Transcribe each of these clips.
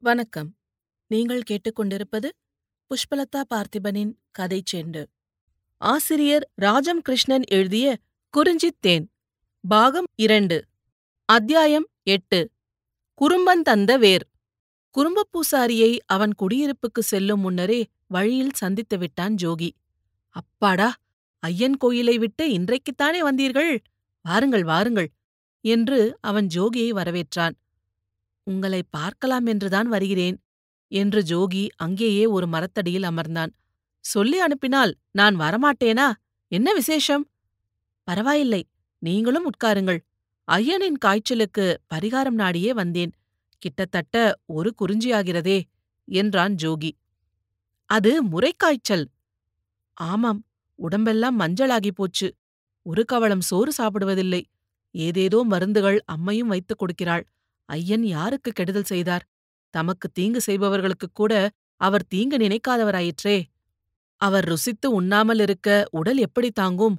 வணக்கம். நீங்கள் கேட்டுக்கொண்டிருப்பது புஷ்பலதா பார்த்திபனின் கதை செண்டு. ஆசிரியர் ராஜம் கிருஷ்ணன் எழுதிய குறிஞ்சித் தேன் பாகம் இரண்டு அத்தியாயம் எட்டு குறும்பன் தந்த வேர். குறும்பப் பூசாரியை அவன் குடியிருப்புக்கு செல்லும் முன்னரே வழியில் சந்தித்து விட்டான் ஜோகி. அப்பாடா ஐயன் கோயிலை விட்டு இன்றைக்குத்தானே வந்தீர்கள்? வாருங்கள் வாருங்கள் என்று அவன் ஜோகியை வரவேற்றான். உங்களை பார்க்கலாம் என்றுதான் வருகிறேன் என்று ஜோகி அங்கேயே ஒரு மரத்தடியில் அமர்ந்தான். சொல்லி அனுப்பினால் நான் வரமாட்டேனா? என்ன விசேஷம்? பரவாயில்லை நீங்களும் உட்காருங்கள். ஐயனின் காய்ச்சலுக்கு பரிகாரம் நாடியே வந்தேன். கிட்டத்தட்ட ஒரு குறிஞ்சியாகிறதே என்றான் ஜோகி. அது முறைக்காய்ச்சல். ஆமாம் உடம்பெல்லாம் மஞ்சளாகி போச்சு. ஒரு கவளம் சோறு சாப்பிடுவதில்லை. ஏதேதோ மருந்துகள் அம்மையும் வைத்துக் கொடுக்கிறாள். ஐயன் யாருக்கு கெடுதல் செய்தார்? தமக்கு தீங்கு செய்பவர்களுக்குக் கூட அவர் தீங்கு நினைக்காதவராயிற்றே. அவர் ருசித்து உண்ணாமல் இருக்க உடல் எப்படி தாங்கும்?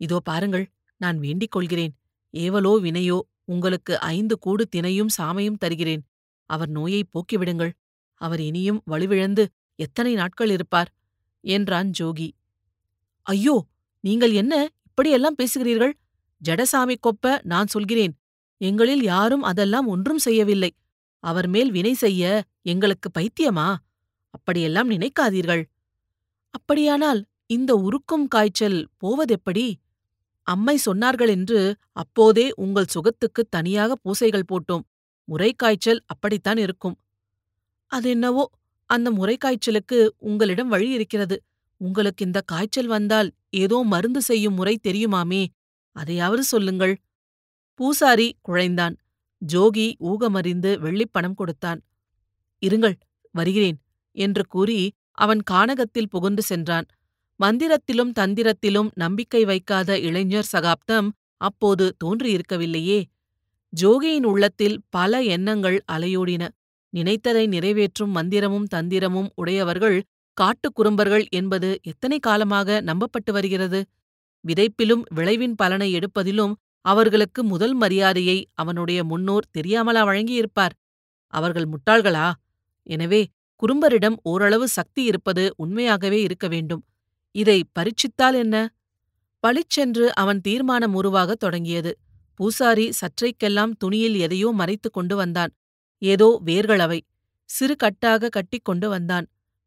இதோ பாருங்கள் நான் வேண்டிக் கொள்கிறேன். ஏவலோ வினையோ உங்களுக்கு ஐந்து கூடு தினையும் சாமையும் தருகிறேன். அவர் நோயைப் போக்கிவிடுங்கள். அவர் இனியும் வலுவிழந்து எத்தனை நாட்கள் இருப்பார்? என்றான் ஜோகி. ஐயோ நீங்கள் என்ன இப்படியெல்லாம் பேசுகிறீர்கள்? ஜடசாமி கொப்ப நான் சொல்கிறேன். எங்களில் யாரும் அதெல்லாம் ஒன்றும் செய்யவில்லை. அவர் மேல் வினை செய்ய எங்களுக்கு பைத்தியமா? அப்படியெல்லாம் நினைக்காதீர்கள். அப்படியானால் இந்த உருக்கும் காய்ச்சல் போவதெப்படி? அம்மை சொன்னார்கள் என்று அப்போதே உங்கள் சுகத்துக்குத் தனியாக பூசைகள் போட்டோம். முறைக்காய்ச்சல் அப்படித்தான் இருக்கும். அதென்னவோ அந்த முறைக்காய்ச்சலுக்கு உங்களிடம் வழி இருக்கிறது. உங்களுக்கு இந்த காய்ச்சல் வந்தால் ஏதோ மருந்து செய்யும் முறை தெரியுமாமே? அதையாவது சொல்லுங்கள். பூசாரி குழைந்தான். ஜோகி ஊகமறிந்து வெள்ளிப்பணம் கொடுத்தான். இருங்கள் வருகிறேன் என்று கூறி அவன் கானகத்தில் புகுந்து சென்றான். மந்திரத்திலும் தந்திரத்திலும் நம்பிக்கை வைக்காத இளைஞர் சகாப்தம் அப்போது தோன்றியிருக்கவில்லையே. ஜோகியின் உள்ளத்தில் பல எண்ணங்கள் அலையோடின. நினைத்ததை நிறைவேற்றும் மந்திரமும் தந்திரமும் உடையவர்கள் காட்டுக் குறும்பர்கள் என்பது எத்தனை காலமாக நம்பப்பட்டு வருகிறது? விதைப்பிலும் விளைவின் பலனை எடுப்பதிலும் அவர்களுக்கு முதல் மரியாதையை அவனுடைய முன்னோர் தெரியாமலா வழங்கியிருப்பார்? அவர்கள் முட்டாள்களா? எனவே குறும்பரிடம் ஓரளவு சக்தி இருப்பது உண்மையாகவே இருக்க வேண்டும். இதை பரீட்சித்தால் என்ன? பளிச்சென்று அவன் தீர்மானம் உருவாகத் தொடங்கியது. பூசாரி சற்றைக்கெல்லாம் துணியில் எதையோ மறைத்துக் கொண்டு வந்தான். ஏதோ வேர்கள் அவை சிறு கட்டாக கட்டிக் கொண்டு வந்தான்.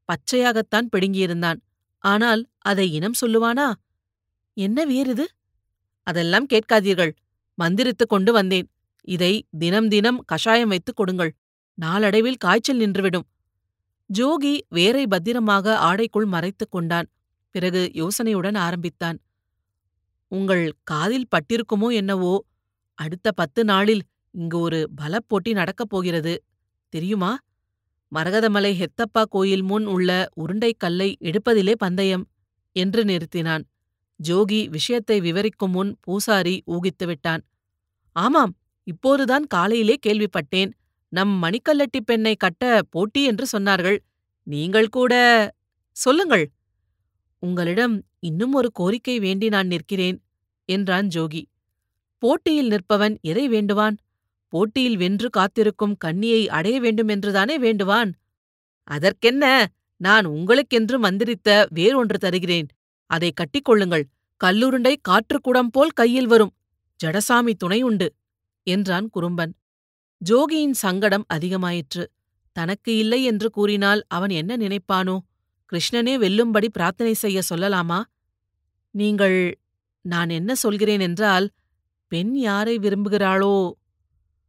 பச்சையாகத்தான் பிடுங்கியிருந்தான். ஆனால் அதை இனம் சொல்லுவானா? என்ன வேறு இது? அதெல்லாம் கேட்காதீர்கள். மந்திரித்துக் கொண்டு வந்தேன். இதை தினம் தினம் கஷாயம் வைத்துக் கொடுங்கள். நாளடைவில் காய்ச்சல் நின்றுவிடும். ஜோகி வேரை பத்திரமாக ஆடைக்குள் மறைத்துக் கொண்டான். பிறகு யோசனையுடன் ஆரம்பித்தான். உங்கள் காதில் பட்டிருக்குமோ என்னவோ? அடுத்த பத்து நாளில் இங்கு ஒரு பலப்போட்டி நடக்கப் போகிறது. தெரியுமா? மரகதமலை ஹெத்தப்பா கோயில் முன் உள்ள உருண்டைக் கல்லை எடுப்பதிலே பந்தயம் என்று நிறுத்தினான். ஜோகி விஷயத்தை விவரிக்கும் முன் பூசாரி ஊகித்துவிட்டான் ஆமாம் இப்போதுதான் காலையிலே கேள்விப்பட்டேன். நம் மணிக்கல்லட்டி பெண்ணை கட்ட போட்டி என்று சொன்னார்கள். நீங்கள் கூட சொல்லுங்கள். உங்களிடம் இன்னும் ஒரு கோரிக்கை வேண்டி நான் நிற்கிறேன் என்றான் ஜோகி. போட்டியில் நிற்பவன் எதை வேண்டுவான்? போட்டியில் வென்று காத்திருக்கும் கன்னியை அடைய வேண்டுமென்றுதானே வேண்டுவான்? அதற்கென்ன? நான் உங்களுக்கென்று மந்திரித்த வேறொன்று தருகிறேன். அதை கட்டிக்கொள்ளுங்கள். கல்லுருண்டை காற்றுக்குடம் போல் கையில் வரும். ஜடசாமி துணை உண்டு என்றான் குறும்பன். ஜோகியின் சங்கடம் அதிகமாயிற்று. தனக்கு இல்லை என்று கூறினால் அவன் என்ன நினைப்பானோ? கிருஷ்ணனே வெல்லும்படி பிரார்த்தனை செய்ய சொல்லலாமா? நீங்கள் நான் என்ன சொல்கிறேன் என்றால் பெண் யாரை விரும்புகிறாளோ?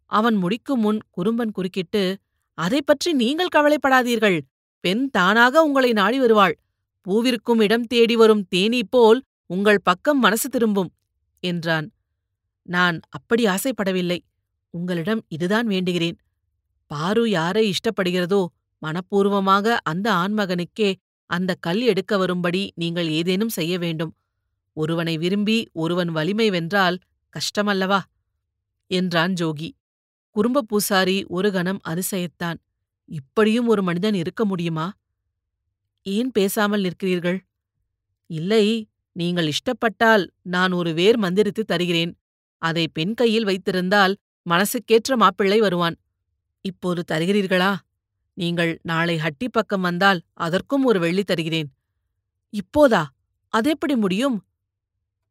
அவன் முடிக்கும் முன் குறும்பன் குறுக்கிட்டு அதைப் பற்றி நீங்கள் கவலைப்படாதீர்கள். பெண் தானாக உங்களை நாடி வருவாள். பூவிற்கும் இடம் தேடி வரும் தேனீ போல் உங்கள் பக்கம் மனசு திரும்பும் என்றான். நான் அப்படி ஆசைப்படவில்லை. உங்களிடம் இதுதான் வேண்டுகிறேன். பாரு யாரை இஷ்டப்படுகிறதோ மனப்பூர்வமாக அந்த ஆண்மகனுக்கே அந்த கல் எடுக்க வரும்படி நீங்கள் ஏதேனும் செய்ய வேண்டும். ஒருவனை விரும்பி ஒருவன் வலிமை வென்றால் கஷ்டமல்லவா? என்றான் ஜோகி. குறும்ப பூசாரி ஒரு கணம் அதிசயத்தான். இப்படியும் ஒரு மனிதன் இருக்க முடியுமா? ஏன் பேசாமல் நிற்கிறீர்கள்? இல்லை நீங்கள் இஷ்டப்பட்டால் நான் ஒரு வேர் மந்திரித்து தருகிறேன். அதை பெண் கையில் வைத்திருந்தால் மனசுக்கேற்ற மாப்பிள்ளை வருவான். இப்போது தருகிறீர்களா? நீங்கள் நாளை ஹட்டி பக்கம் வந்தால் அதற்கும் ஒரு வெள்ளி தருகிறேன். இப்போதா? அதெப்படி முடியும்?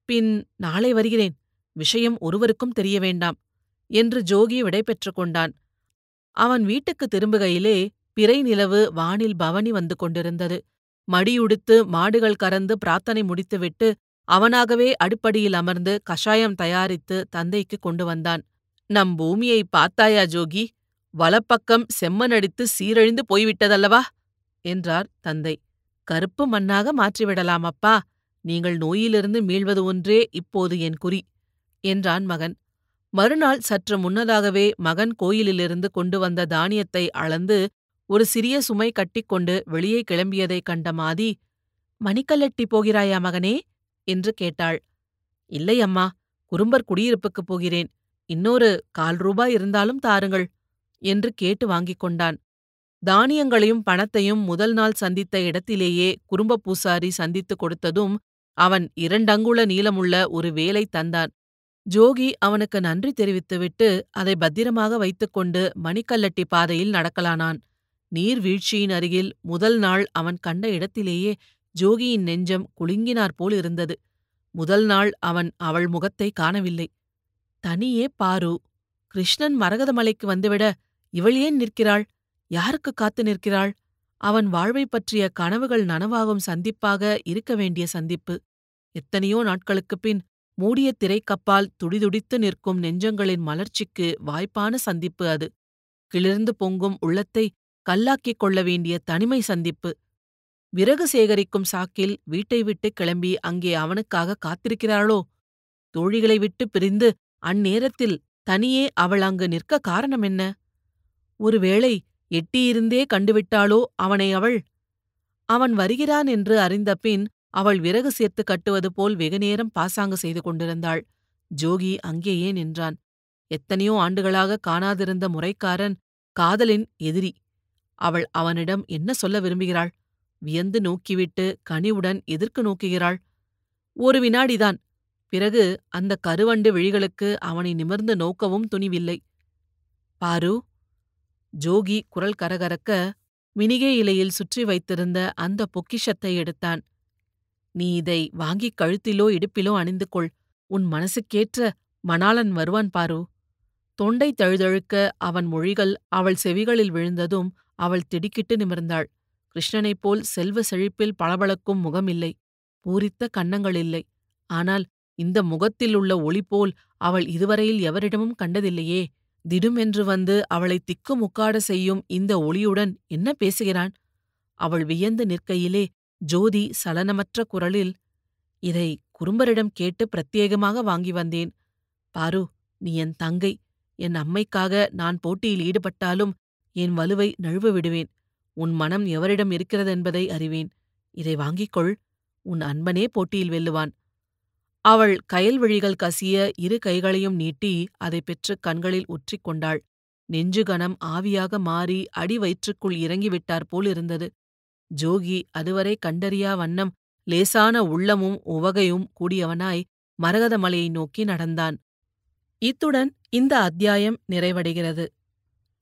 பின் நாளை வருகிறேன். விஷயம் ஒருவருக்கும் தெரிய வேண்டாம் என்று ஜோகி விடை கொண்டான். அவன் வீட்டுக்கு திரும்புகையிலே பிறை நிலவு வானில் பவனி வந்து கொண்டிருந்தது. மடியுடுத்து மாடுகள் கறந்து பிரார்த்தனை முடித்துவிட்டு அவனாகவே அடுப்படியில் அமர்ந்து கஷாயம் தயாரித்து தந்தைக்கு கொண்டு வந்தான். நம் பூமியை பார்த்தாயா ஜோகி? வலப்பக்கம் செம்மனடித்து சீரழிந்து போய்விட்டதல்லவா? என்றார் தந்தை. கருப்பு மண்ணாக மாற்றிவிடலாம் அப்பா. நீங்கள் நோயிலிருந்து மீள்வது ஒன்றே இப்போது என் குறி என்றான் மகன். மறுநாள் சற்று முன்னதாகவே மகன் கோயிலிலிருந்து கொண்டு வந்த தானியத்தை அளந்து ஒரு சிறிய சுமை கட்டிக்கொண்டு வெளியே கிளம்பியதைக் கண்ட மாதி மணிக்கல்லட்டி போகிறாயா மகனே? என்று கேட்டாள். இல்லை அம்மா குறும்பர் குடியிருப்புக்குப் போகிறேன். இன்னொரு கால் ரூபாய் இருந்தாலும் தாருங்கள் என்று கேட்டு வாங்கிக் கொண்டான். தானியங்களையும் பணத்தையும் முதல் நாள் சந்தித்த இடத்திலேயே குறும்ப பூசாரி சந்தித்துக் கொடுத்ததும் அவன் இரண்டங்குள நீளமுள்ள ஒரு வேலை தந்தான். ஜோகி அவனுக்கு நன்றி தெரிவித்துவிட்டு அதை பத்திரமாக வைத்துக்கொண்டு மணிக்கல்லட்டி பாதையில் நடக்கலானான். நீர்வீழ்ச்சியின் அருகில் முதல் நாள் அவன் கண்ட இடத்திலேயே ஜோகியின் நெஞ்சம் குலுங்கினாற் போல் இருந்தது. முதல் நாள் அவன் அவள் முகத்தை காணவில்லை. தனியே பாரு கிருஷ்ணன் மரகதமலைக்கு வந்துவிட இவள் ஏன் நிற்கிறாள்? யாருக்கு காத்து நிற்கிறாள்? அவன் வாழ்வைப் பற்றிய கனவுகள் நனவாகும் சந்திப்பாக இருக்க வேண்டிய சந்திப்பு. எத்தனையோ நாட்களுக்குப் பின் மூடிய திரைக்கப்பால் துடிதுடித்து நிற்கும் நெஞ்சங்களின் மலர்ச்சிக்கு வாய்ப்பான சந்திப்பு அது. கிளிர்ந்து பொங்கும் உள்ளத்தை கல்லாக்கிக் கொள்ள வேண்டிய தனிமை சந்திப்பு. விறகு சேகரிக்கும் சாக்கில் வீட்டை விட்டு கிளம்பி அங்கே அவனுக்காக காத்திருக்கிறாளோ? தோழிகளை விட்டு பிரிந்து அந்நேரத்தில் தனியே அவள் அங்கு நிற்க காரணம் என்ன? ஒருவேளை எட்டியிருந்தே கண்டுவிட்டாளோ அவனை அவள்? அவன் வருகிறான் என்று அறிந்த பின் அவள் விறகு சேர்த்து கட்டுவது போல் வெகுநேரம் பாசாங்கு செய்து கொண்டிருந்தாள். ஜோகி அங்கேயே நின்றான். எத்தனையோ ஆண்டுகளாக காணாதிருந்த முறைக்காரன் காதலின் எதிரி. அவள் அவனிடம் என்ன சொல்ல விரும்புகிறாள்? வியந்து நோக்கிவிட்டு கனிவுடன் எதிர்க்கு நோக்குகிறாள். ஒரு வினாடிதான். பிறகு அந்த கருவண்டு விழிகளுக்கு அவனை நிமிர்ந்து நோக்கவும் துணிவில்லை. பாரு. ஜோகி குரல் கரகரக்க மினிகே இலையில் சுற்றி வைத்திருந்த அந்த பொக்கிஷத்தை எடுத்தான். நீ இதை வாங்கிக் கழுத்திலோ இடுப்பிலோ அணிந்து கொள். உன் மனசுக்கேற்ற மணாளன் வருவான் பாரு. தொண்டை தழுதழுக்க அவன் மொழிகள் அவள் செவிகளில் விழுந்ததும் அவள் திடுக்கிட்டு நிமிர்ந்தாள். கிருஷ்ணனைப் போல் செல்வ செழிப்பில் பளபளக்கும் முகமில்லை. பூரித்த கன்னங்கள் இல்லை ஆனால் இந்த முகத்தில் உள்ள ஒளி போல் அவள் இதுவரையில் எவரிடமும் கண்டதில்லையே. திடுமென்று வந்து அவளை திக்கு முக்காட செய்யும் இந்த ஒளியுடன் என்ன பேசுகிறான்? அவள் வியந்து நிற்கையிலே ஜோதி சலனமற்ற குரலில் இதை குறும்பரிடம் கேட்டு பிரத்யேகமாக வாங்கி வந்தேன். பாரு நீ என் தங்கை. என் அம்மைக்காக நான் போட்டியில் ஈடுபட்டாலும் என் வலுவை நழுவ விடுவேன். உன் மனம் எவரிடம் இருக்கிறதென்பதை அறிவேன். இதை வாங்கிக் கொள் உன் அன்பனே போட்டியில் வெல்லுவான். அவள் கயல்விழிகள் கசிய இரு கைகளையும் நீட்டி அதை பெற்று கண்களில் உற்றிக் கொண்டாள். நெஞ்சு கணம் ஆவியாக மாறி அடி வயிற்றுக்குள் இறங்கிவிட்டார் போலிருந்தது ஜோகி அதுவரை கண்டறியா வண்ணம் லேசான உள்ளமும் உவகையும் கூடியவனாய் மரகத மலையை நோக்கி நடந்தான். இத்துடன் இந்த அத்தியாயம் நிறைவடைகிறது.